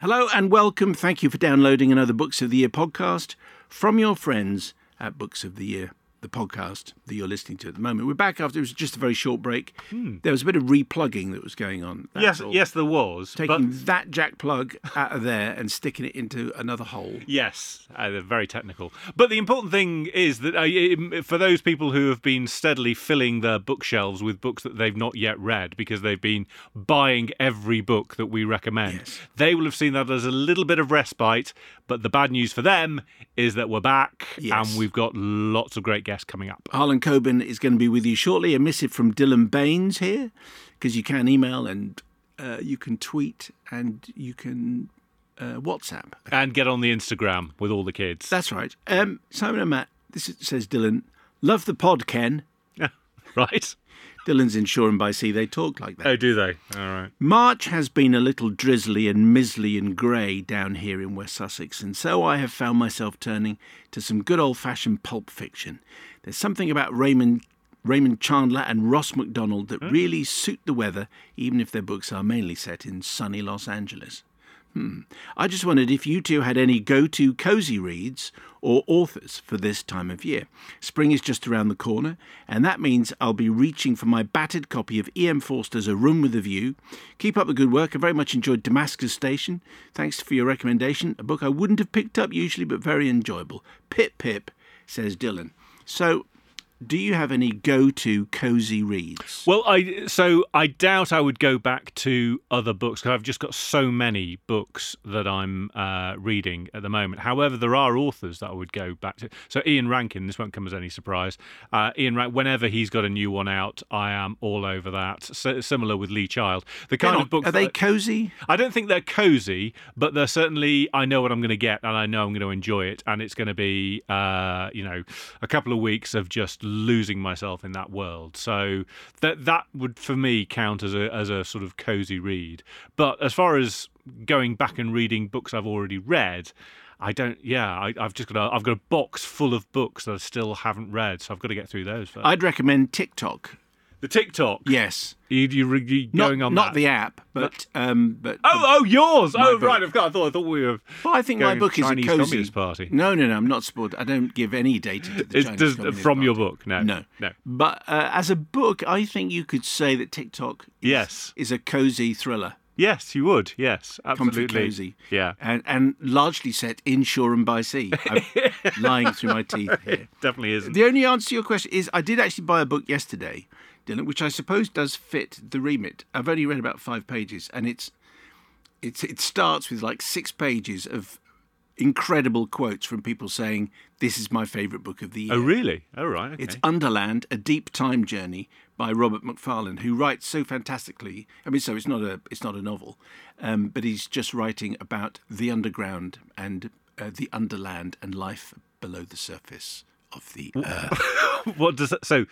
Hello and welcome. Thank you for downloading another Books of the Year podcast from your friends at Books of the Year, the podcast that you're listening to at the moment. We're back after it was just a very short break. There was a bit of replugging that was going on. Yes, all. yes, there was. Taking but that jack plug out of there and sticking it into another hole. yes, uh, very technical. But the important thing is that uh, for those people who have been steadily filling their bookshelves with books that they've not yet read because they've been buying every book that we recommend, Yes. they will have seen that as a little bit of respite. But the bad news for them is that we're back Yes. and we've got lots of great guests coming up. Harlan Coben is going to be with you shortly. A missive from Dylan Baines here, because you can email and uh, you can tweet and you can uh, WhatsApp. And get on the Instagram with all the kids. That's right. Um, Simon and Matt, this is, says Dylan. Love the pod, Ken. right? Dylan's in Shoreham-by-Sea. They talk like that. Oh, do they? All right. March has been a little drizzly and mizzly and grey down here in West Sussex, and so I have found myself turning to some good old fashioned pulp fiction. There's something about Raymond. Raymond Chandler and Ross MacDonald that really suit the weather, even if their books are mainly set in sunny Los Angeles. Hmm. I just wondered if you two had any go to cozy reads or authors for this time of year. Spring is just around the corner, and that means I'll be reaching for my battered copy of E.M. Forster's A Room with a View. Keep up the good work. I very much enjoyed Damascus Station. Thanks for your recommendation. A book I wouldn't have picked up usually, but very enjoyable. Pip pip, says Dylan. So, do you have any go to cozy reads? Well, I so I doubt I would go back to other books because I've just got so many books that I'm uh, reading at the moment. However, there are authors that I would go back to. So Ian Rankin, this won't come as any surprise. Uh, Ian Rankin, whenever he's got a new one out, I am all over that. So, similar with Lee Child, the kind They're of books are they cozy? I don't think they're cozy, but they're certainly. I know what I'm going to get, and I know I'm going to enjoy it, and it's going to be, uh, you know, a couple of weeks of just losing myself in that world. So that that would, for me, count as a as a sort of cozy read. But as far as going back and reading books I've already read. I don't. Yeah, I, I've just got a. I've got a box full of books that I still haven't read, so I've got to get through those. First. I'd recommend TikTok. The TikTok. Yes. you you, you Not, going on not that? the app, but um, but Oh, oh, yours! My Oh, book. right. I've got. I thought. I thought we were. Well, I think my going book is Chinese a cozy Communist Party. No, no, no. I'm not sport. I don't give any data to the It's Chinese just Communist from your book. No, No, no. But uh, as a book, I think you could say that TikTok is, Yes. is a cozy thriller. Yes, you would. Yes, Comfy absolutely. cozy. Yeah, And, and largely set in Shoreham-by-Sea. I'm lying through my teeth here. definitely isn't. The only answer to your question is I did actually buy a book yesterday, Dylan, which I suppose does fit the remit. I've only read about five pages, and it's it's it starts with like six pages of incredible quotes from people saying this is my favourite book of the year. Oh, really? Oh, right. Okay. It's Underland: A Deep Time Journey by Robert Macfarlane, who writes so fantastically. I mean, so it's not a it's not a novel, um, but he's just writing about the underground and uh, the underland and life below the surface of the earth. what does that? So,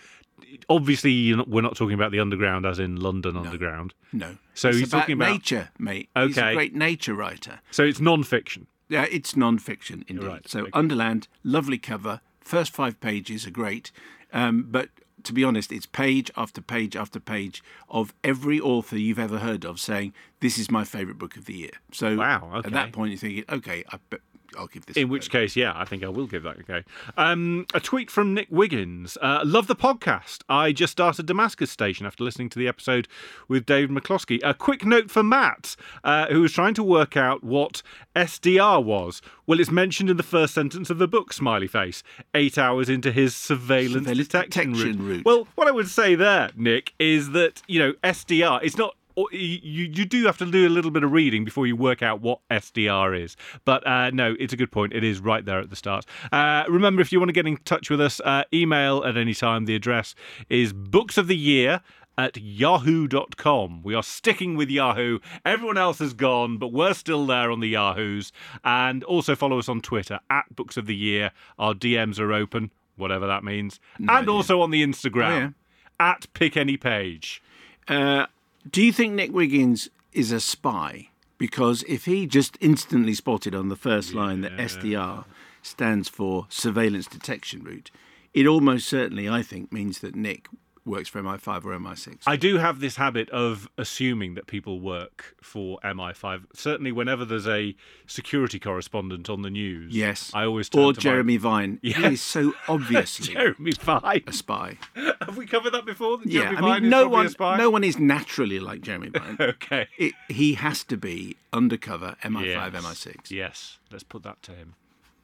obviously, you're not, we're not talking about the underground, as in London Underground. No, So it's he's about talking about- nature, mate. Okay. He's a great nature writer. So it's non-fiction. Yeah, it's non-fiction indeed. right, So okay. Underland, lovely cover. First five pages are great, um, but to be honest, it's page after page after page of every author you've ever heard of saying this is my favourite book of the year. So Wow, at that point you're thinking, okay, I I'll give this. In which go. case, yeah, I think I will give that a go. Um, a tweet from Nick Wiggins. Uh, Love the podcast. I just started Damascus Station after listening to the episode with David McCloskey. A quick note for Matt, uh, who was trying to work out what SDR was. Well, it's mentioned in the first sentence of the book, smiley face, eight hours into his surveillance, Surveillance detection, detection route. route. Well, what I would say there, Nick, is that, you know, SDR, it's not you you do have to do a little bit of reading before you work out what SDR is. But uh, no, it's a good point. It is right there at the start. Uh, remember, if you want to get in touch with us, uh, email at any time. The address is books of the year at yahoo.com. We are sticking with Yahoo. Everyone else has gone, but we're still there on the Yahoos. And also follow us on Twitter at Books of the Year. Our DMs are open, whatever that means. No and idea. also on the Instagram Oh, yeah. at Pick Any Page. Uh, do you think Nick Wiggins is a spy? Because if he just instantly spotted on the first line that SDR stands for Surveillance Detection Route, it almost certainly, I think, means that Nick works for MI5 or MI6. I do have this habit of assuming that people work for MI5. Certainly, whenever there's a security correspondent on the news, yes. I always turn or to my- Jeremy Vine. He Yes. is so obviously Jeremy Vine. a spy. Have we covered that before? That Yeah, Jeremy I mean, is no one, no one is naturally like Jeremy Vine. Okay. it, he has to be undercover MI5, Yes. MI6. Yes, let's put that to him.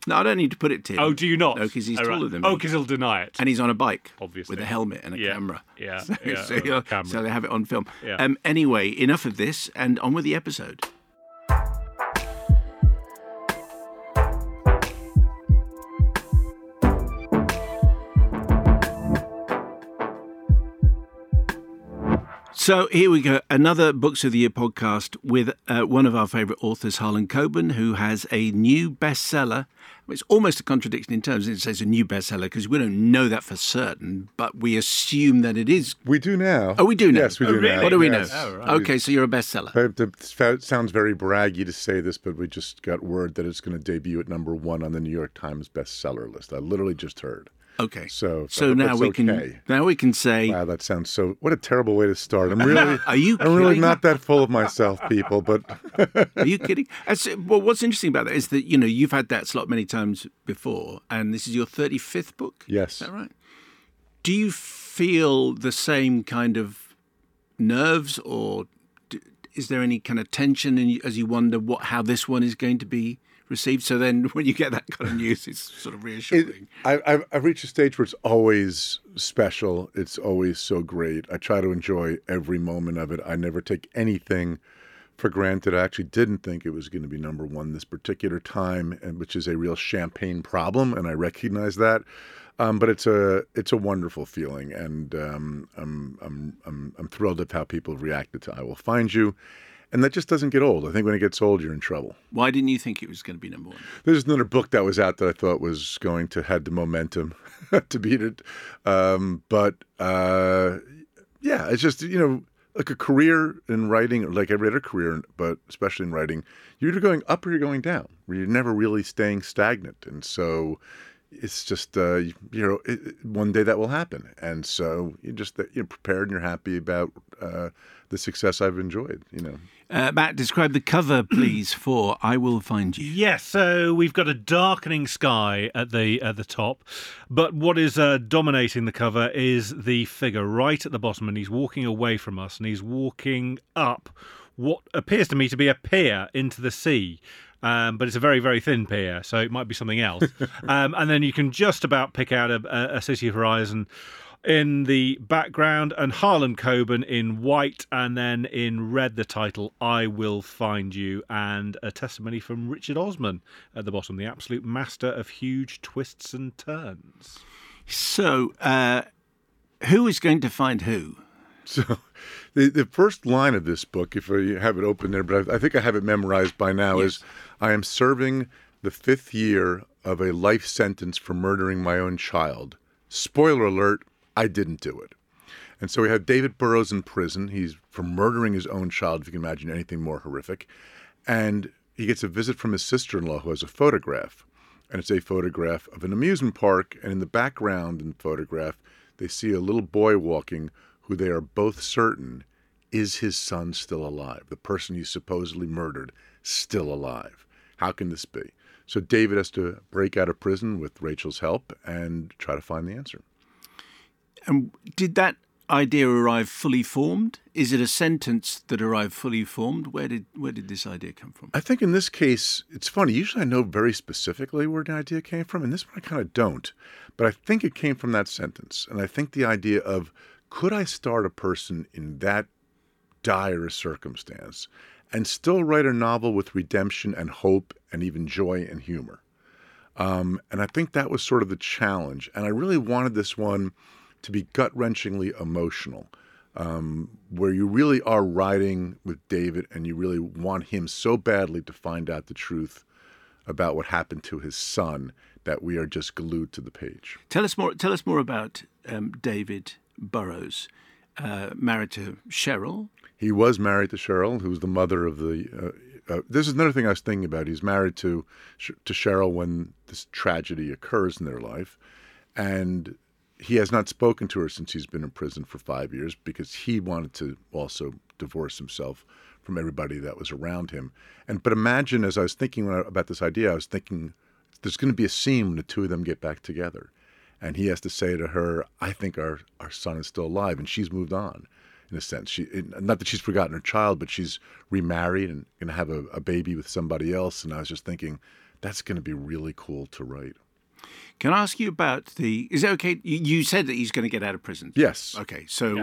No, I don't need to put it to him. Oh, do you not? No, because he's Oh, right. taller than Oh, me. because he'll deny it. and he's on a bike, Obviously. with a helmet and a Yeah, camera. yeah, so, yeah, so, camera. so they have it on film. Yeah. Um, anyway, enough of this, and on with the episode. So here we go, another Books of the Year podcast with uh, one of our favourite authors, Harlan Coben, who has a new bestseller. It's almost a contradiction in terms. It says a new bestseller because we don't know that for certain, but we assume that it is. We do now. Oh, we do know. Yes, we Oh, do really? now. What do we Yes. know? Oh, right. Okay, so you're a bestseller. It it sounds very braggy to say this, but we just got word that it's going to debut at number one on the New York Times bestseller list. I literally just heard. Okay, So, so now we okay. can now we can say Wow, that sounds so. What a terrible way to start. I'm really. Are you I'm really not that full of myself, people. But Are you kidding? That's, well, what's interesting about that is that you know you've had that slot many times before, and this is your thirty fifth book. yes, Is that right? Do you feel the same kind of nerves, or is there any kind of tension in you, as you wonder what how this one is going to be received? So then, when you get that kind of news, it's sort of reassuring. I, I've, I've reached a stage where it's always special. It's always so great. I try to enjoy every moment of it. I never take anything for granted. I actually didn't think it was going to be number one this particular time, and which is a real champagne problem, and I recognize that. Um, but it's a it's a wonderful feeling, and um, I'm, I'm I'm I'm thrilled at how people have reacted to "I Will Find You," and that just doesn't get old. I think when it gets old, you're in trouble. Why didn't you think it was going to be number one? There's another book that was out that I thought was going to had the momentum to beat it, um, but uh, yeah, it's just you know like a career in writing, like every other career, but especially in writing, you're either going up or you're going down. Where you're never really staying stagnant, and so it's just uh, you know it, it- one day that will happen, and so you're just you're prepared and you're happy about uh, the success I've enjoyed. You know. Uh, Matt, describe the cover, please, for "I Will Find You." Yes, so we've got a darkening sky at the at the top, but what is uh, dominating the cover is the figure right at the bottom, and he's walking away from us, and he's walking up what appears to me to be a pier into the sea. Um, but it's a very, very thin pier, so it might be something else. um, and then you can just about pick out a, a, a city horizon in the background, and Harlan Coben in white, and then in red the title "I Will Find You," and a testimony from Richard Osman at the bottom, the absolute master of huge twists and turns. So, uh, who is going to find who? So, the the first line of this book, if I have it open there, but I, I think I have it memorized by now, is I am serving the fifth year of a life sentence for murdering my own child. Spoiler alert, I didn't do it. And so we have David Burrows in prison. He's for murdering his own child, if you can imagine anything more horrific. And he gets a visit from his sister in law who has a photograph. And it's a photograph of an amusement park. And in the background in the photograph, they see a little boy walking who they are both certain is his son still alive? The person you supposedly murdered still alive. How can this be? So David has to break out of prison with Rachel's help and try to find the answer. And did that idea arrive fully formed? Is it a sentence that arrived fully formed? Where did where did this idea come from? I think in this case, it's funny. Usually I know very specifically where the idea came from. and this one, I kind of don't. But I think it came from that sentence. And I think the idea of could I start a person in that direst circumstance and still write a novel with redemption and hope and even joy and humor. Um, and I think that was sort of the challenge. And I really wanted this one to be gut wrenchingly emotional, um, where you really are riding with David and you really want him so badly to find out the truth about what happened to his son that we are just glued to the page. Tell us more. Tell us more about um, David Burrows, uh, married to Cheryl. He was married to Cheryl, who was the mother of the. Uh, uh, this is another thing I was thinking about. He's married to to Cheryl when this tragedy occurs in their life, and he has not spoken to her since he's been in prison for five years because he wanted to also divorce himself from everybody that was around him. And but imagine, as I was thinking about this idea, I was thinking there's going to be a scene when the two of them get back together, and he has to say to her, "I think our our son is still alive," and she's moved on. In a sense, she not that she's forgotten her child, but she's remarried and going to have a, a baby with somebody else. And I was just thinking, that's going to be really cool to write. Can I ask you about the? Is it okay? You said that he's going to get out of prison. Yes. Okay. So yeah.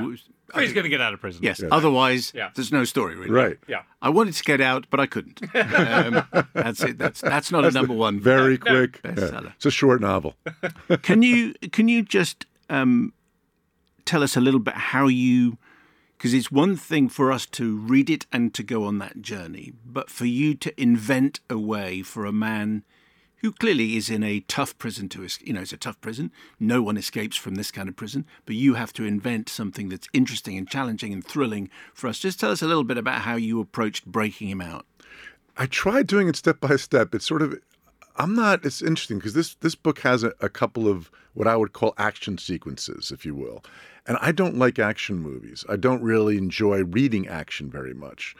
okay. he's going to get out of prison. Yes. yes. Otherwise, yeah. there's no story really. Right. Yeah. I wanted to get out, but I couldn't. um, that's it. That's that's not that's a number one. Very quick bestseller. Yeah. It's a short novel. can you can you just um, tell us a little bit how you? Because it's one thing for us to read it and to go on that journey, but for you to invent a way for a man who clearly is in a tough prison to you know it's a tough prison. No one escapes from this kind of prison but you have to invent something that's interesting and challenging and thrilling for us. Just tell us a little bit about how you approached breaking him out. I tried doing it step by step. It's sort of i'm not it's interesting because this this book has a, a couple of what i would call action sequences if you will. And i don't like action movies. I don't really enjoy reading action very much.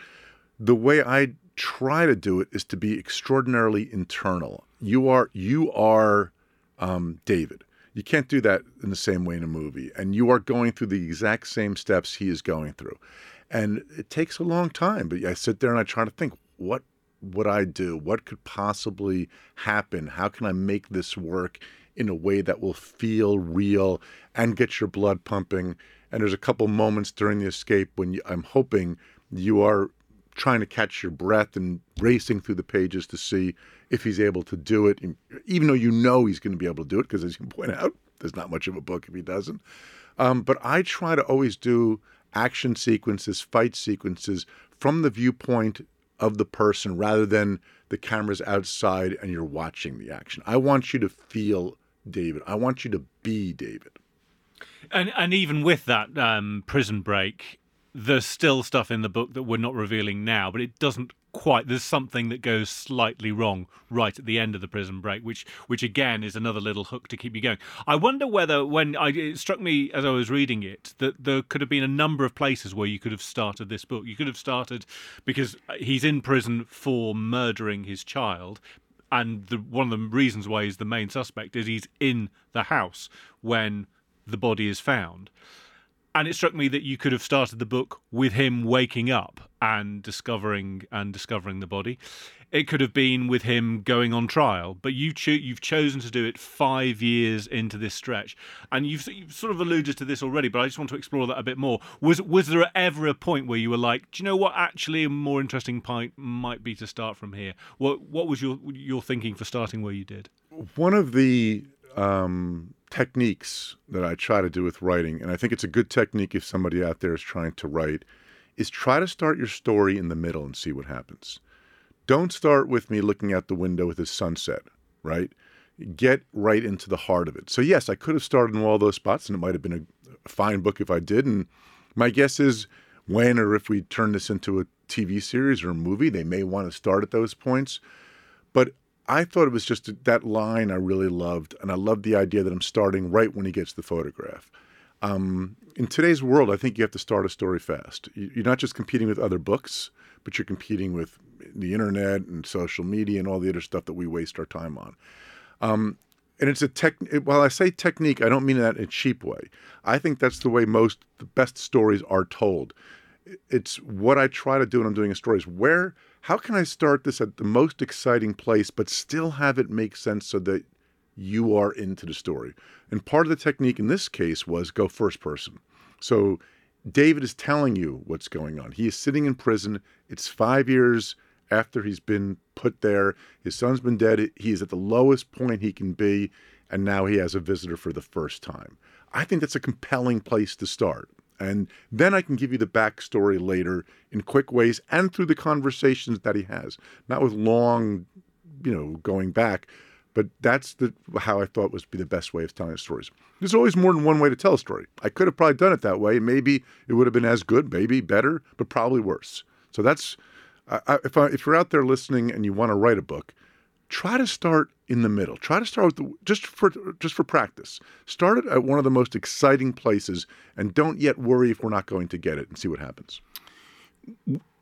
The way i try to do it is to be extraordinarily internal. You are you are um, David. You can't do that in the same way in a movie, and you are going through the exact same steps he is going through, and it takes a long time. But I sit there and I try to think what would I do? What could possibly happen? How can I make this work in a way that will feel real and get your blood pumping? And there's a couple moments during the escape when you, I'm hoping you are trying to catch your breath and racing through the pages to see if he's able to do it, even though you know he's going to be able to do it, because as you point out, there's not much of a book if he doesn't. Um, but I try to always do action sequences, fight sequences from the viewpoint of the person rather than the camera's outside and you're watching the action. I want you to feel David. I want you to be David. And and even with that um, prison break, there's still stuff in the book that we're not revealing now, but it doesn't quite there's something that goes slightly wrong right at the end of the prison break which which again is another little hook to keep you going. I wonder whether when I, it struck me as i was reading it that there could have been a number of places where you could have started this book. You could have started because he's in prison for murdering his child and the, one of the reasons why he's the main suspect is he's in the house when the body is found and it struck me that you could have started the book with him waking up and discovering and discovering the body. It could have been with him going on trial, but you cho- you've chosen to do it five years into this stretch, and you've, you've sort of alluded to this already. But I just want to explore that a bit more. Was was there ever a point where you were like, do you know what? Actually, a more interesting point might be to start from here. What what was your your thinking for starting where you did? One of the um, techniques that I try to do with writing, and I think it's a good technique if somebody out there is trying to write, is try to start your story in the middle and see what happens. Don't start with me looking out the window with the sunset, right? Get right into the heart of it. So, yes, I could have started in all those spots, and it might have been a fine book if I did. And my guess is when or if we turn this into a TV series or a movie, they may want to start at those points. But I thought it was just that line I really loved, and I loved the idea that I'm starting right when he gets the photograph. Um, in today's world, I think you have to start a story fast. You're not just competing with other books, but you're competing with the internet and social media and all the other stuff that we waste our time on. Um, and it's a tech. While I say technique, I don't mean that in a cheap way. I think that's the way most the best stories are told. It's what I try to do when I'm doing a story is where how can I start this at the most exciting place, but still have it make sense so that you are into the story? And part of the technique in this case was go first person. So David is telling you what's going on. He is sitting in prison. It's five years after he's been put there. His son's been dead. He is at the lowest point he can be, and now he has a visitor for the first time. I think that's a compelling place to start. And then I can give you the backstory later in quick ways and through the conversations that he has, not with long, you know, going back. But that's the how I thought was be the best way of telling stories. There's always more than one way to tell a story. I could have probably done it that way. Maybe it would have been as good, maybe better, but probably worse. So that's I, if I, if you're out there listening and you want to write a book, try to start in the middle. Try to start with the, just for just for practice. Start it at one of the most exciting places, and don't yet worry if we're not going to get it, and see what happens.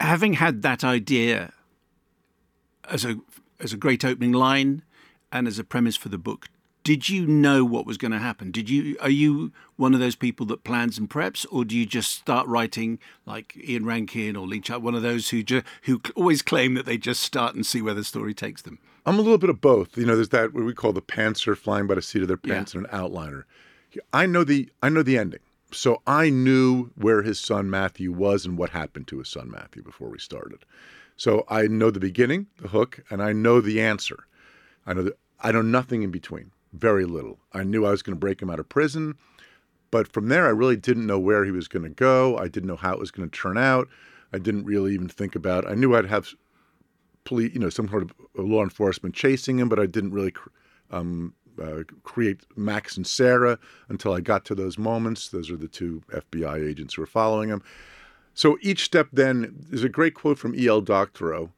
Having had that idea as a as a great opening line and as a premise for the book, did you know what was going to happen? Did you are you one of those people that plans and preps, or do you just start writing like Ian Rankin or Lee Child, one of those who ju- who always claim that they just start and see where the story takes them? I'm a little bit of both. You know, there's that what we call the pantser flying by the seat of their pants yeah. and an outliner. I know the I know the ending, so I knew where his son Matthew was and what happened to his son Matthew before we started. So I know the beginning, the hook, and I know the answer. I know that I know nothing in between very little. I knew I was going to break him out of prison, but from there, I really didn't know where he was going to go. I didn't know how it was going to turn out. I didn't really even think about. I knew I'd have police, you know, some sort of law enforcement chasing him, but I didn't really um, uh, create Max and Sarah until I got to those moments. Those are the two FBI agents who are following him. So each step then, there's a great quote from E.L. Doctorow.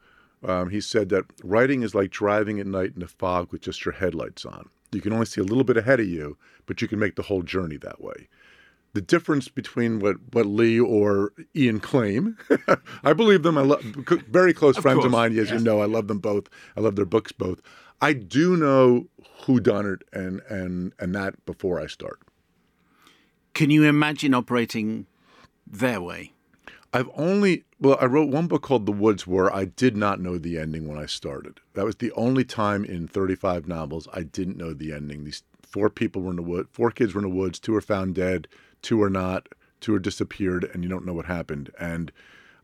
Um, he said that writing is like driving at night in a fog with just your headlights on. You can only see a little bit ahead of you, but you can make the whole journey that way. The difference between what, what Lee or Ian claim, I believe them. I love very close of friends course. of mine. As yes. you know, I love them both. I love their books both. I do know who done it and and and that before I start. Can you imagine operating their way? I've only well, I wrote one book called The Woods where I did not know the ending when I started. That was the only time in 35 novels I didn't know the ending. These four people were in the wood, four kids were in the woods, two were found dead, two are not, two are disappeared, and you don't know what happened. And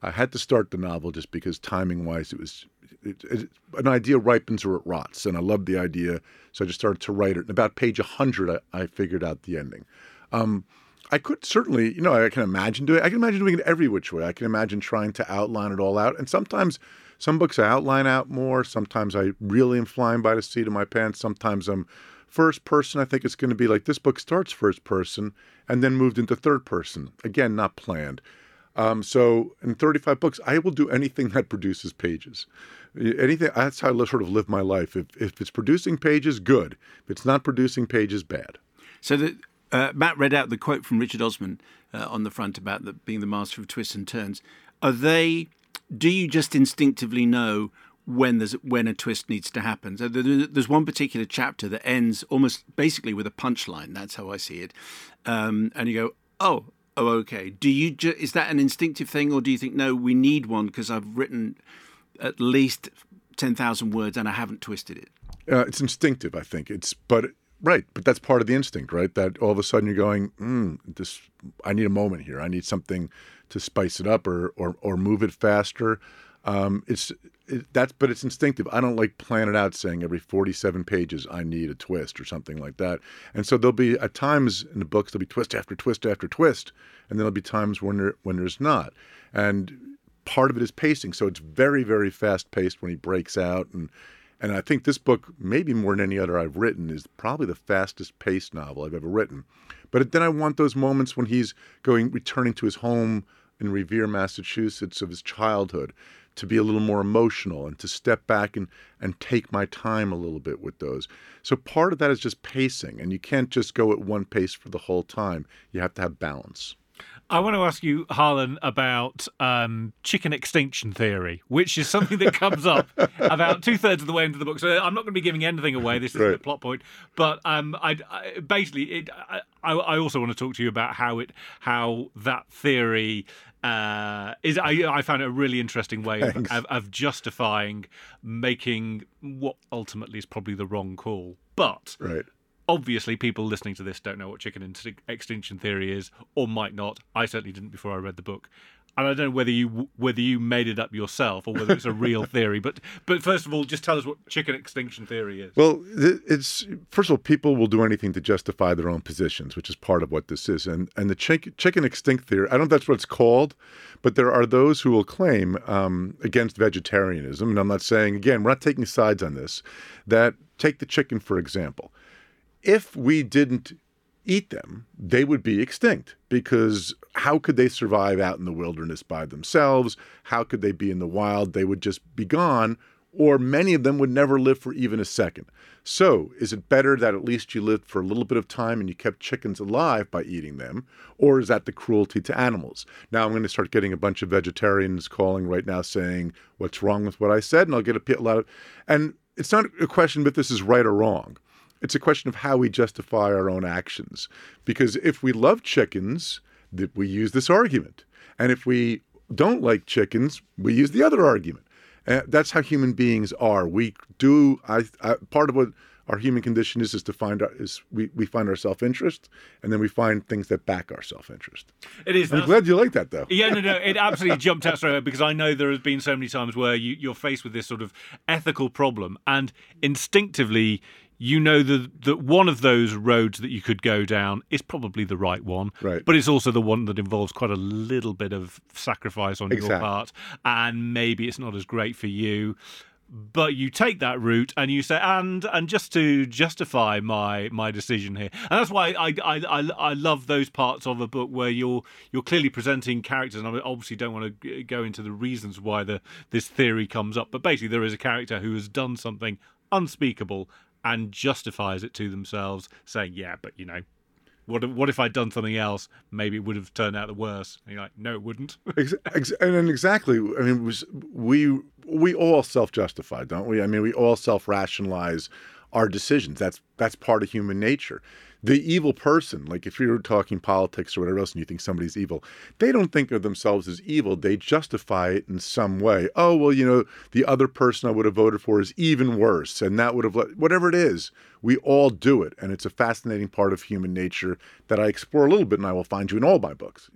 I had to start the novel just because timing wise, it was it, it, an idea ripens or it rots, and I loved the idea, so I just started to write it. And about page 100, I, I figured out the ending. Um, I could certainly, you know, I can imagine doing. I can imagine doing it every which way. I can imagine trying to outline it all out. And sometimes, some books I outline out more. Sometimes I really am flying by the seat of my pants. Sometimes I'm first person. I think it's going to be like this book starts first person and then moved into third person. Again, not planned. Um, so in 35 books, I will do anything that produces pages. Anything. That's how I sort of live my life. If if it's producing pages, good. If it's not producing pages, bad. So the uh, Matt read out the quote from Richard Osman uh, on the front about the, being the master of twists and turns. Are they? Do you just instinctively know when there's when a twist needs to happen? So there's one particular chapter that ends almost basically with a punchline. That's how I see it. Um, and you go, oh, oh, okay. Do you? Ju- is that an instinctive thing, or do you think no, we need one because I've written at least ten thousand words and I haven't twisted it? Uh, it's instinctive, I think. It's but Right, but that's part of the instinct, right? That all of a sudden you're going, mm, this. I need a moment here. I need something to spice it up or or, or move it faster. Um, it's it, that's but it's instinctive. I don't like plan it out saying every 47 pages I need a twist or something like that. And so there'll be at times in the books there'll be twist after twist after twist, and then there'll be times when there when there's not. And part of it is pacing. So it's very very fast paced when he breaks out and and I think this book, maybe more than any other I've written, is probably the fastest paced novel I've ever written. But then I want those moments when he's going, returning to his home in Revere, Massachusetts, of his childhood, to be a little more emotional and to step back and, and take my time a little bit with those. So part of that is just pacing, and you can't just go at one pace for the whole time. You have to have balance. I want to ask you, Harlan, about um, chicken extinction theory, which is something that comes up about two thirds of the way into the book. So I'm not going to be giving anything away. This is right. the plot point, but um, I, I, basically, it, I, I also want to talk to you about how it, how that theory uh, is I, I found it a really interesting way of, of, of, justifying making what ultimately is probably the wrong call. But right. obviously people listening to this don't know what chicken extinction theory is or might not. I certainly didn't before i read the book and I don't know whether you whether you made it up yourself or whether it's a real theory. But but first of all, just tell us what chicken extinction theory is. Well, it's first of all, people will do anything to justify their own positions, which is part of what this is. And and the chicken chicken extinct theory, I don't know if that's what it's called, but there are those who will claim um, against vegetarianism. And I'm not saying again, we're not taking sides on this. That take the chicken for example. If we didn't eat them, they would be extinct because how could they survive out in the wilderness by themselves? How could they be in the wild? They would just be gone, or many of them would never live for even a second. So, is it better that at least you lived for a little bit of time and you kept chickens alive by eating them, or is that the cruelty to animals? Now, I'm going to start getting a bunch of vegetarians calling right now saying, What's wrong with what I said? And I'll get a lot of, and it's not a question if this is right or wrong it's a question of how we justify our own actions. Because if we love chickens, we use this argument. And if we don't like chickens, we use the other argument. And that's how human beings are. We do. I, I part of what our human condition is is to find our, is we, we find our self interest and then we find things that back our self interest. It is. I'm glad you like that though. Yeah, no, no, it absolutely jumped out straight away because I know there has been so many times where you, you're faced with this sort of ethical problem and instinctively you know that that one of those roads that you could go down is probably the right one, right? But it's also the one that involves quite a little bit of sacrifice on exactly. your part, and maybe it's not as great for you. But you take that route and you say, and and just to justify my my decision here, and that's why I I I, I love those parts of a book where you're you're clearly presenting characters, and I obviously don't want to go into the reasons why the this theory comes up, but basically there is a character who has done something unspeakable and justifies it to themselves, saying, "Yeah, but you know, what what if I'd done something else? Maybe it would have turned out the worse." And you're like, "No, it wouldn't." and exactly, I mean, was, we we all self-justify, don't we? I mean, we all self-rationalize our decisions. That's that's part of human nature the evil person, like if you're talking politics or whatever else and you think somebody's evil, they don't think of themselves as evil. They justify it in some way. Oh, well, you know, the other person I would have voted for is even worse. And that would have, let, whatever it is, we all do it. And it's a fascinating part of human nature that I explore a little bit and I will find you in all my books.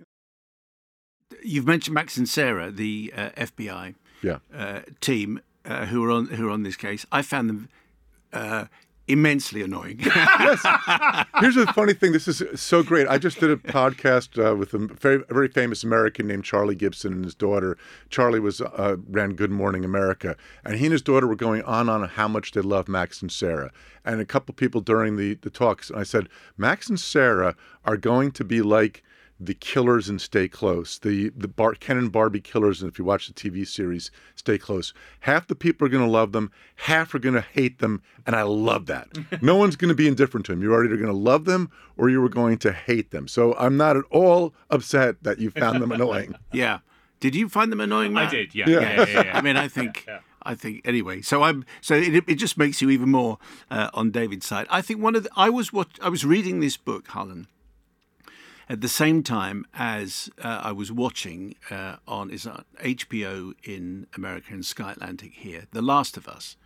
You've mentioned Max and Sarah, the uh, FBI yeah. uh, team uh, who are on who are on this case. I found them uh, immensely annoying. yes. Here's the funny thing. This is so great. I just did a podcast uh, with a very, very famous American named Charlie Gibson and his daughter. Charlie was uh, ran Good Morning America, and he and his daughter were going on on how much they love Max and Sarah. And a couple people during the the talks, I said, Max and Sarah are going to be like the killers and Stay Close, the the Bar- Ken and Barbie killers, and if you watch the TV series Stay Close, half the people are going to love them, half are going to hate them, and I love that. no one's going to be indifferent to them. You're either going to love them or you were going to hate them. So I'm not at all upset that you found them annoying. yeah. Did you find them annoying? Matt? I did. Yeah. Yeah. yeah, yeah, yeah I mean, I think. I think anyway. So I'm so it, it just makes you even more uh, on David's side. I think one of the, I was what I was reading this book, Harlan, at the same time as uh, I was watching uh, on is on HBO in America and Sky Atlantic here, The Last of Us.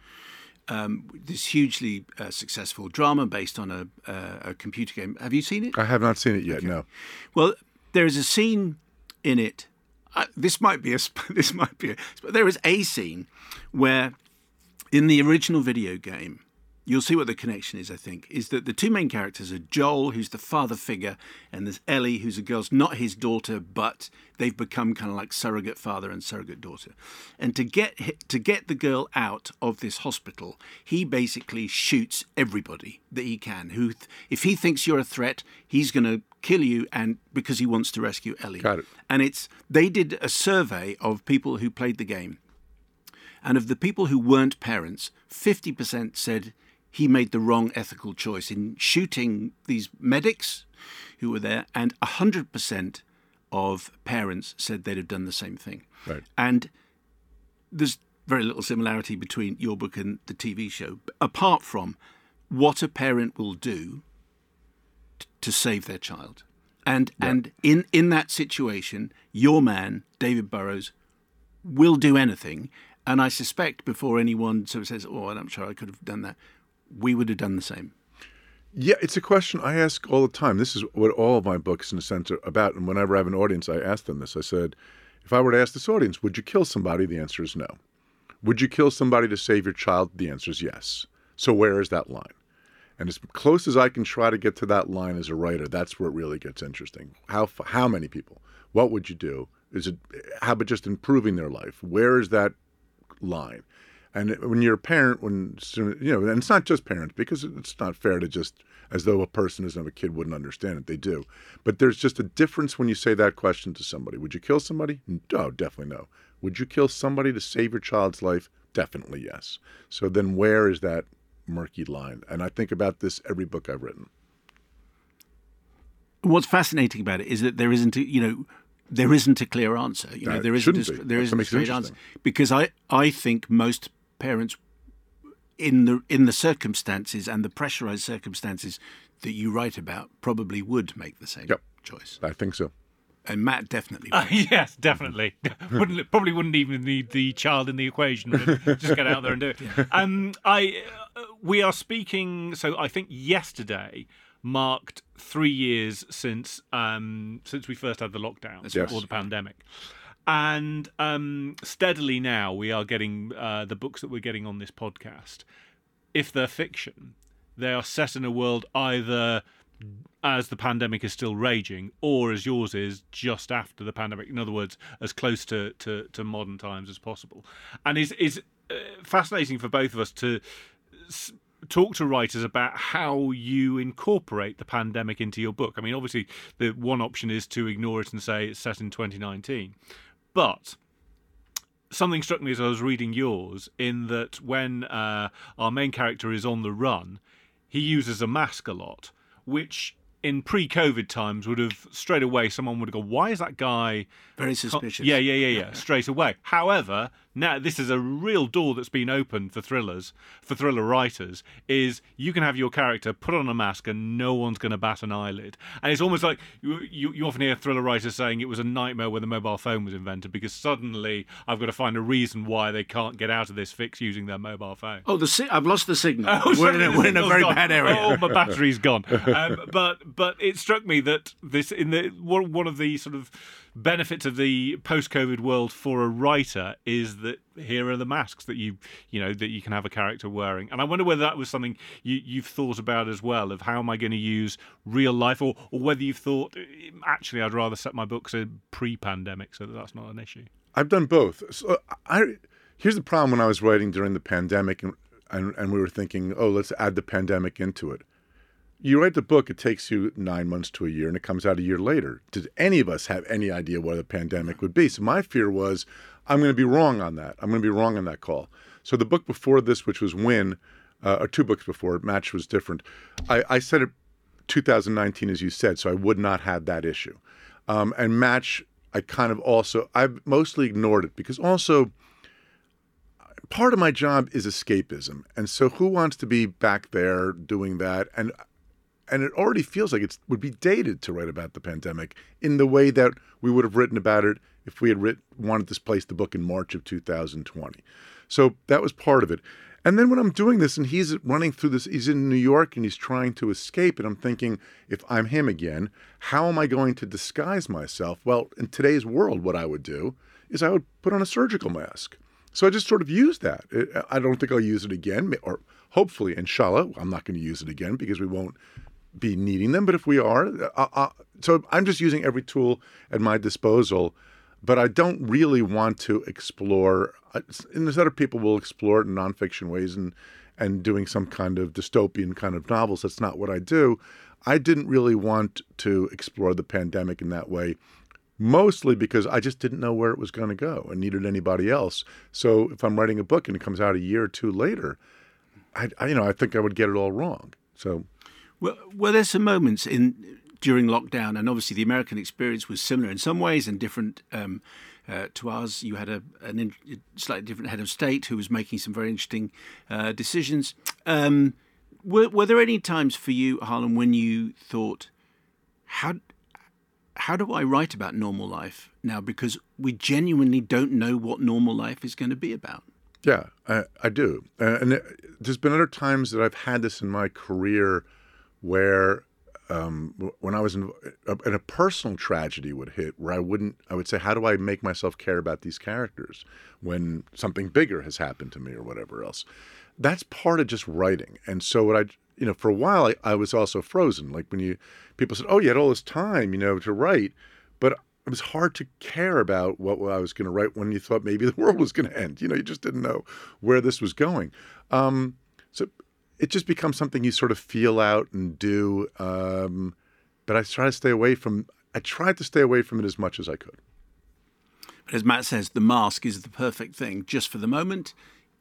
Um, this hugely uh, successful drama based on a, uh, a, computer game. Have you seen it? I have not seen it yet. Okay. No. Well, there is a scene in it. this might be a. This might be a. There is a scene where, in the original video game, you'll see what the connection is, I think, is that the two main characters are Joel, who's the father figure, and there's Ellie, who's a girl's not his daughter, but they've become kind of like surrogate father and surrogate daughter. And to get to get the girl out of this hospital, he basically shoots everybody that he can. Who, if he thinks you're a threat, he's going to kill you, and because he wants to rescue Ellie. Got it. And it's they did a survey of people who played the game. And of the people who weren't parents, 50% said he made the wrong ethical choice in shooting these medics who were there, and 100% of parents said they'd have done the same thing. Right. And there's very little similarity between your book and the TV show, apart from what a parent will do t- to save their child. And right. and in, in that situation, your man, David Burrows, will do anything. And I suspect before anyone sort of says, "Oh, I'm sure I could have done that," we would have done the same. Yeah, it's a question I ask all the time. This is what all of my books, in a sense, are about. And whenever I have an audience, I ask them this. I said, if I were to ask this audience, would you kill somebody? The answer is no. Would you kill somebody to save your child? The answer is yes. So where is that line? And as close as I can try to get to that line as a writer, that's where it really gets interesting. How how many people? What would you do? Is it how about just improving their life? Where is that line? And when you're a parent, when you know, and it's not just parents because it's not fair to just as though a person doesn't have a kid wouldn't understand it. They do, but there's just a difference when you say that question to somebody. Would you kill somebody? No, oh, definitely no. Would you kill somebody to save your child's life? Definitely yes. So then, where is that murky line? And I think about this every book I've written. What's fascinating about it is that there isn't, a, you know, there isn't a clear answer. You know, there isn't a, there isn't a straight answer because I I think most parents in the in the circumstances and the pressurized circumstances that you write about probably would make the same Yep. choice. I think so. And Matt definitely. Uh, yes, definitely. wouldn't probably wouldn't even need the child in the equation. Would just get out there and do it. Um, I uh, we are speaking. So I think yesterday marked three years since um, since we first had the lockdown right. or the pandemic. And um, steadily now we are getting uh, the books that we're getting on this podcast. If they're fiction, they are set in a world either as the pandemic is still raging, or as yours is just after the pandemic. In other words, as close to, to, to modern times as possible. And is is uh, fascinating for both of us to talk to writers about how you incorporate the pandemic into your book. I mean, obviously, the one option is to ignore it and say it's set in 2019, but something struck me as I was reading yours in that when uh, our main character is on the run, he uses a mask a lot, which in pre-COVID times would have straight away someone would have gone, "Why is that guy?" Very suspicious. Yeah, yeah, yeah, yeah, straight away. However, now this is a real door that's been opened for thrillers, for thriller writers. Is you can have your character put on a mask and no one's going to bat an eyelid. And it's almost like you, you, you often hear thriller writers saying it was a nightmare when the mobile phone was invented because suddenly I've got to find a reason why they can't get out of this fix using their mobile phone. Oh, the si- I've lost the signal. Oh, we're in a, we're in a very gone. bad area. Oh, my battery's gone. Um, but but it struck me that this in the one one of the sort of benefits of the post-COVID world for a writer is that here are the masks that you you know that you can have a character wearing, and I wonder whether that was something you, you've thought about as well of how am I going to use real life, or or whether you've thought eh, actually I'd rather set my books pre-pandemic so that that's not an issue. I've done both. So I here's the problem when I was writing during the pandemic and, and and we were thinking, oh, let's add the pandemic into it. You write the book, it takes you nine months to a year, and it comes out a year later. Did any of us have any idea what the pandemic would be? So my fear was, I'm going to be wrong on that. I'm going to be wrong on that call. So the book before this, which was Win, uh, or two books before, Match was different. I, I said it 2019, as you said, so I would not have that issue. Um, and Match, I kind of also, I've mostly ignored it because also part of my job is escapism. And so who wants to be back there doing that? And and it already feels like it would be dated to write about the pandemic in the way that we would have written about it if we had writ- wanted to place the book in March of 2020. So that was part of it. And then when I'm doing this and he's running through this, he's in New York and he's trying to escape, and I'm thinking, if I'm him again, how am I going to disguise myself? Well, in today's world, what I would do is I would put on a surgical mask. So I just sort of used that. I don't think I'll use it again, or hopefully, inshallah, I'm not going to use it again because we won't be needing them. But if we are, uh, uh, so I'm just using every tool at my disposal. But I don't really want to explore. uh, And there's other people will explore it in nonfiction ways and and doing some kind of dystopian kind of novels. That's not what I do. I didn't really want to explore the pandemic in that way, mostly because I just didn't know where it was going to go and needed anybody else. So if I'm writing a book and it comes out a year or two later, I, I you know I think I would get it all wrong. So Well, were there some moments in during lockdown, and obviously the American experience was similar in some ways and different um, uh, to ours. You had a in, slightly different head of state who was making some very interesting uh, decisions. Um, were, were there any times for you, Harlan, when you thought, how how do I write about normal life now? Because we genuinely don't know what normal life is going to be about. Yeah, I, I do. Uh, and it, there's been other times that I've had this in my career where um, when I was in, in a personal tragedy would hit, where I wouldn't, I would say, how do I make myself care about these characters when something bigger has happened to me or whatever else? That's part of just writing. And so what I, you know, for a while I, I was also frozen. Like when you people said, "Oh, you had all this time, you know, to write," but it was hard to care about what I was going to write when you thought maybe the world was going to end. You know, you just didn't know where this was going. Um, it just becomes something you sort of feel out and do. Um, but I try to stay away from. I tried to stay away from it as much as I could. But as Matt says, the mask is the perfect thing just for the moment.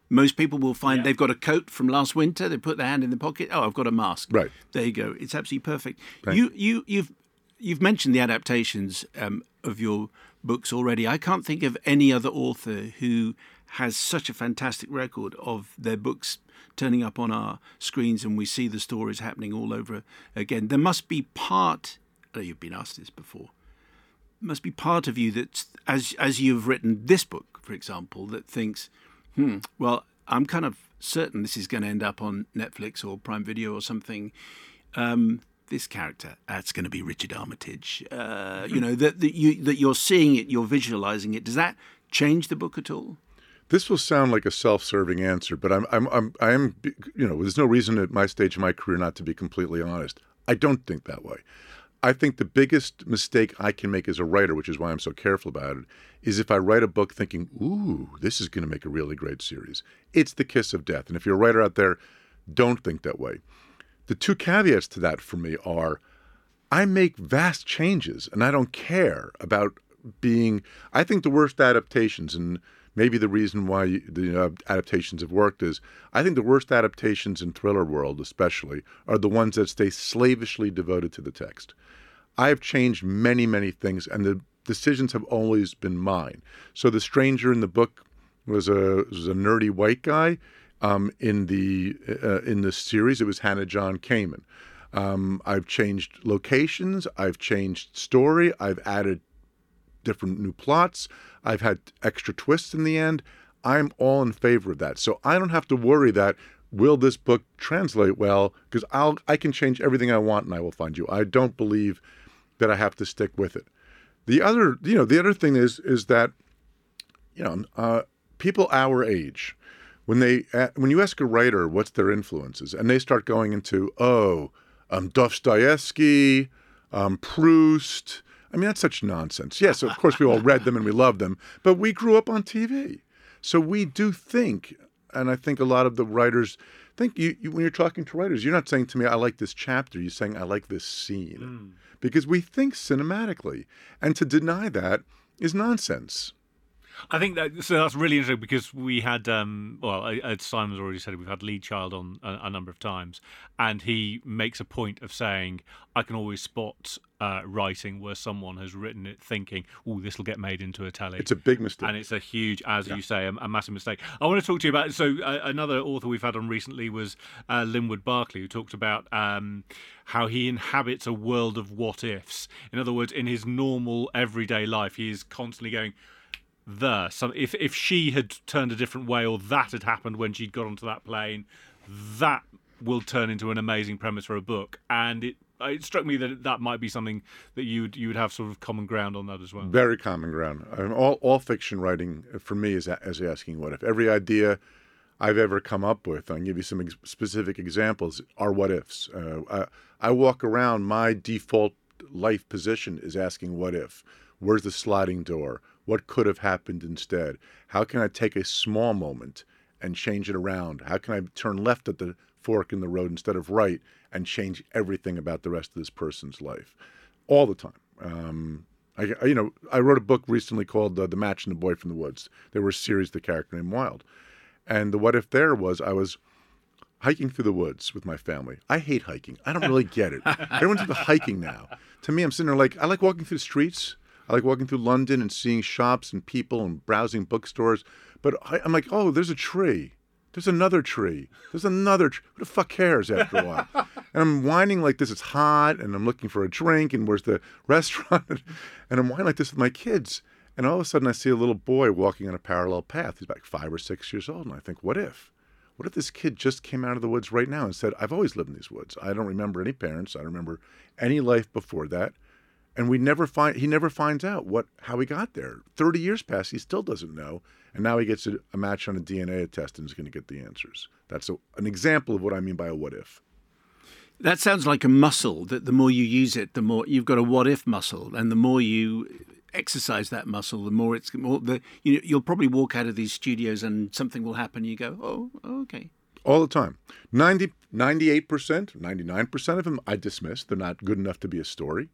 Most people will find yeah. they've got a coat from last winter. They put their hand in the pocket. Oh, I've got a mask. Right there, you go. It's absolutely perfect. You you you've you've mentioned the adaptations um, of your books already. I can't think of any other author who has such a fantastic record of their books turning up on our screens and we see the stories happening all over again. There must be part. Oh, you've been asked this before. Must be part of you that, as as you've written this book, for example, that thinks Hmm. Well, I'm kind of certain this is going to end up on Netflix or Prime Video or something. Um, this character, that's going to be Richard Armitage. Uh, you know that that you that you're seeing it, you're visualizing it. Does that change the book at all? This will sound like a self-serving answer, but I'm I'm I'm I'm you know there's no reason at my stage of my career not to be completely honest. I don't think that way. I think the biggest mistake I can make as a writer, which is why I'm so careful about it, is if I write a book thinking, ooh, this is going to make a really great series. It's the kiss of death. And if you're a writer out there, don't think that way. The two caveats to that for me are I make vast changes and I don't care about being, I think the worst adaptations, and maybe the reason why the uh, adaptations have worked is I think the worst adaptations in thriller world, especially, are the ones that stay slavishly devoted to the text. I have changed many, many things, and the decisions have always been mine. So the stranger in the book was a was a nerdy white guy. Um, in the uh, in the series, it was Hannah John Kamen. Um, I've changed locations. I've changed story. I've added different new plots. I've had extra twists in the end. I'm all in favor of that. So I don't have to worry that will this book translate well because I'll I can change everything I want and I will find you. I don't believe that I have to stick with it. The other, you know, the other thing is is that, you know, uh, people our age, when they uh, when you ask a writer what's their influences, and they start going into oh, um, Dostoevsky, um, Proust. I mean, that's such nonsense. Yes, of course we all read them and we love them, but we grew up on TV, so we do think, and I think a lot of the writers think you, you when you're talking to writers, you're not saying to me, "I like this chapter." You're saying, "I like this scene." Mm because we think cinematically. And to deny that is nonsense. I think that so that's really interesting because we had um, well, as Simon's already said, we've had Lee Child on a, a, number of times, and he makes a point of saying, "I can always spot uh, writing where someone has written it thinking, oh, this will get made into a telly." It's a big mistake, and it's a huge, as yeah. you say, a, a, massive mistake. I want to talk to you about. So uh, another author we've had on recently was uh, Linwood Barclay, who talked about. Um, how he inhabits a world of what ifs. In other words, in his normal everyday life, he is constantly going, the. So if if she had turned a different way, or that had happened when she'd got onto that plane, that will turn into an amazing premise for a book. And it it struck me that that might be something that you would you would have sort of common ground on that as well. Very common ground. I all all fiction writing for me is as asking what if. Every idea I've ever come up with, I'll give you some ex- specific examples, are what ifs. Uh, I, I walk around. My default life position is asking what if. Where's the sliding door? What could have happened instead? How can I take a small moment and change it around? How can I turn left at the fork in the road instead of right and change everything about the rest of this person's life? All the time. Um, I, you know, I wrote a book recently called uh, "The Match and the Boy from the Woods." There were a series, "The Character Named Wilde," and the what if there was I was hiking through the woods with my family. I hate hiking. I don't really get it. Everyone's into hiking now. To me, I'm sitting there like I like walking through the streets. I like walking through London and seeing shops and people and browsing bookstores. But I, am like, oh, there's a tree. There's another tree. There's another tree. Who the fuck cares after a while? and I'm whining like this. It's hot, and I'm looking for a drink, and where's the restaurant? and I'm whining like this with my kids. And all of a sudden, I see a little boy walking on a parallel path. He's like five or six years old, and I think, what if? what if this kid just came out of the woods right now and said, I've always lived in these woods. I don't remember any parents. I don't remember any life before that. And we never find he never finds out what how he got there. Thirty years pass, he still doesn't know. And now he gets a, a match on a DNA test and is going to get the answers. That's a, an example of what I mean by a what if. That sounds like a muscle that the more you use it, the more you've got a what if muscle, and the more you exercise that muscle, the more it's more the you know, you'll probably walk out of these studios and something will happen. You go, oh, okay. All the time. 90, 98%, 99% of them I dismiss. They're not good enough to be a story.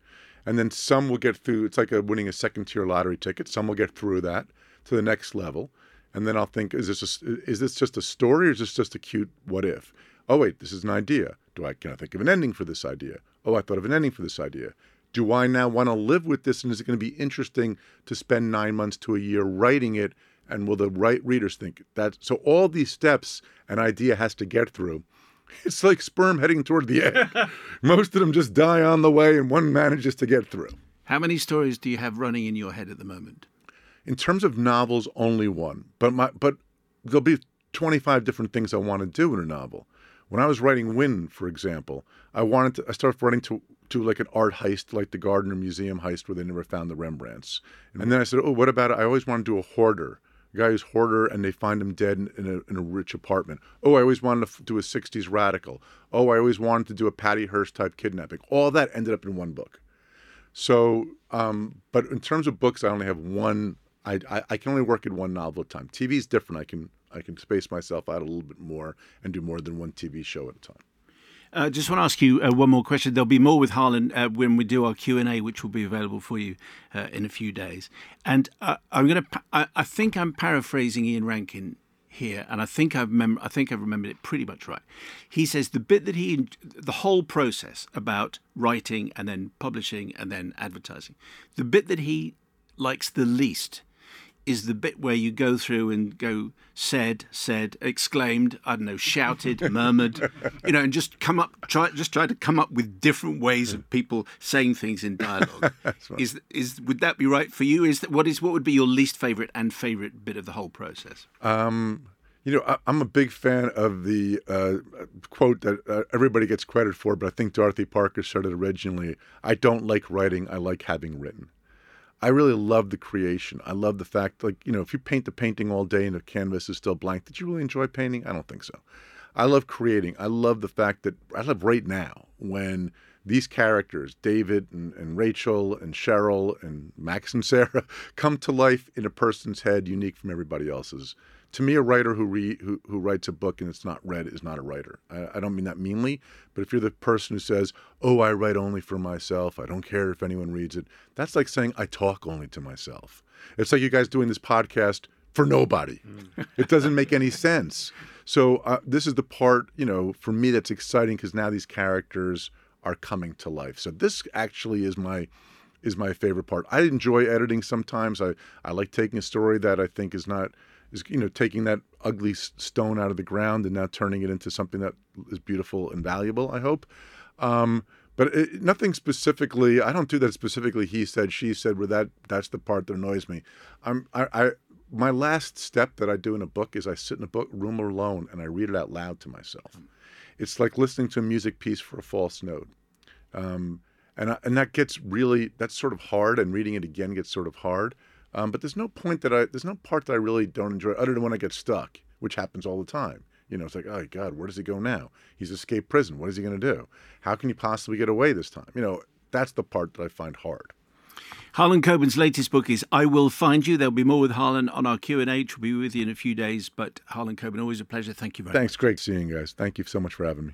And then some will get through. It's like a winning a second tier lottery ticket. Some will get through that to the next level. And then I'll think, is this is this just a story or is this just a cute what if? Oh wait, this is an idea. Do I can I think of an ending for this idea? Oh, I thought of an ending for this idea. Do I now want to live with this? And is it going to be interesting to spend nine months to a year writing it? And will the right readers think that? So all these steps an idea has to get through. It's like sperm heading toward the egg. Most of them just die on the way, and one manages to get through. How many stories do you have running in your head at the moment? In terms of novels, only one. But my but there'll be 25 different things I want to do in a novel. When I was writing Win, for example, I wanted to I started writing to to like an art heist, like the Gardner Museum heist, where they never found the Rembrandts. And then I said, oh, what about it? I always want to do a hoarder, a guy who's hoarder, and they find him dead in, a, in a rich apartment. Oh, I always wanted to do a '60s radical. Oh, I always wanted to do a Patty Hearst type kidnapping. All that ended up in one book. So, um, but in terms of books, I only have one. I, I, I can only work at one novel at a time. TV is different. I can I can space myself out a little bit more and do more than one TV show at a time. Uh, just want to ask you uh, one more question. There'll be more with Harlan uh, when we do our Q and A, which will be available for you uh, in a few days. And uh, I'm going to. I, I, think I'm paraphrasing Ian Rankin here, and I think I've mem- I think I've remembered it pretty much right. He says the bit that he, the whole process about writing and then publishing and then advertising, the bit that he likes the least is the bit where you go through and go said, said, exclaimed, I don't know, shouted, murmured, you know, and just come up, try, just try to come up with different ways of people saying things in dialogue. right. Is is would that be right for you? Is that what is what would be your least favorite and favorite bit of the whole process? Um, you know, I, am a big fan of the uh, quote that uh, everybody gets credit for, but I think Dorothy Parker said it originally. I don't like writing; I like having written. I really love the creation. I love the fact, like, you know, if you paint the painting all day and the canvas is still blank, did you really enjoy painting? I don't think so. I love creating. I love the fact that I love right now when these characters, David and, and Rachel and Cheryl and Max and Sarah, come to life in a person's head unique from everybody else's to me, a writer who, re, who, who writes a book and it's not read is not a writer. I, I, don't mean that meanly, but if you're the person who says, "Oh, I write only for myself. I don't care if anyone reads it," that's like saying I talk only to myself. It's like you guys doing this podcast for nobody. Mm. it doesn't make any sense. So uh, this is the part, you know, for me that's exciting because now these characters are coming to life. So this actually is my is my favorite part. I enjoy editing sometimes. I, I like taking a story that I think is not is you know taking that ugly stone out of the ground and now turning it into something that is beautiful and valuable. I hope. Um, but it, nothing specifically. I don't do that specifically. He said, she said. Where that that's the part that annoys me. I'm I, I my last step that I do in a book is I sit in a book room alone and I read it out loud to myself. It's like listening to a music piece for a false note. Um, and I, and that gets really that's sort of hard and reading it again gets sort of hard um, but there's no point that I there's no part that I really don't enjoy other than when I get stuck, which happens all the time. You know, it's like, oh God, where does he go now? He's escaped prison. What is he going to do? How can he possibly get away this time? You know, that's the part that I find hard. Harlan Coben's latest book is I Will Find You. There'll be more with Harlan on our Q&A, We'll be with you in a few days. But Harlan Coben, always a pleasure. Thank you very Thanks, much. Thanks, great seeing you guys. Thank you so much for having me.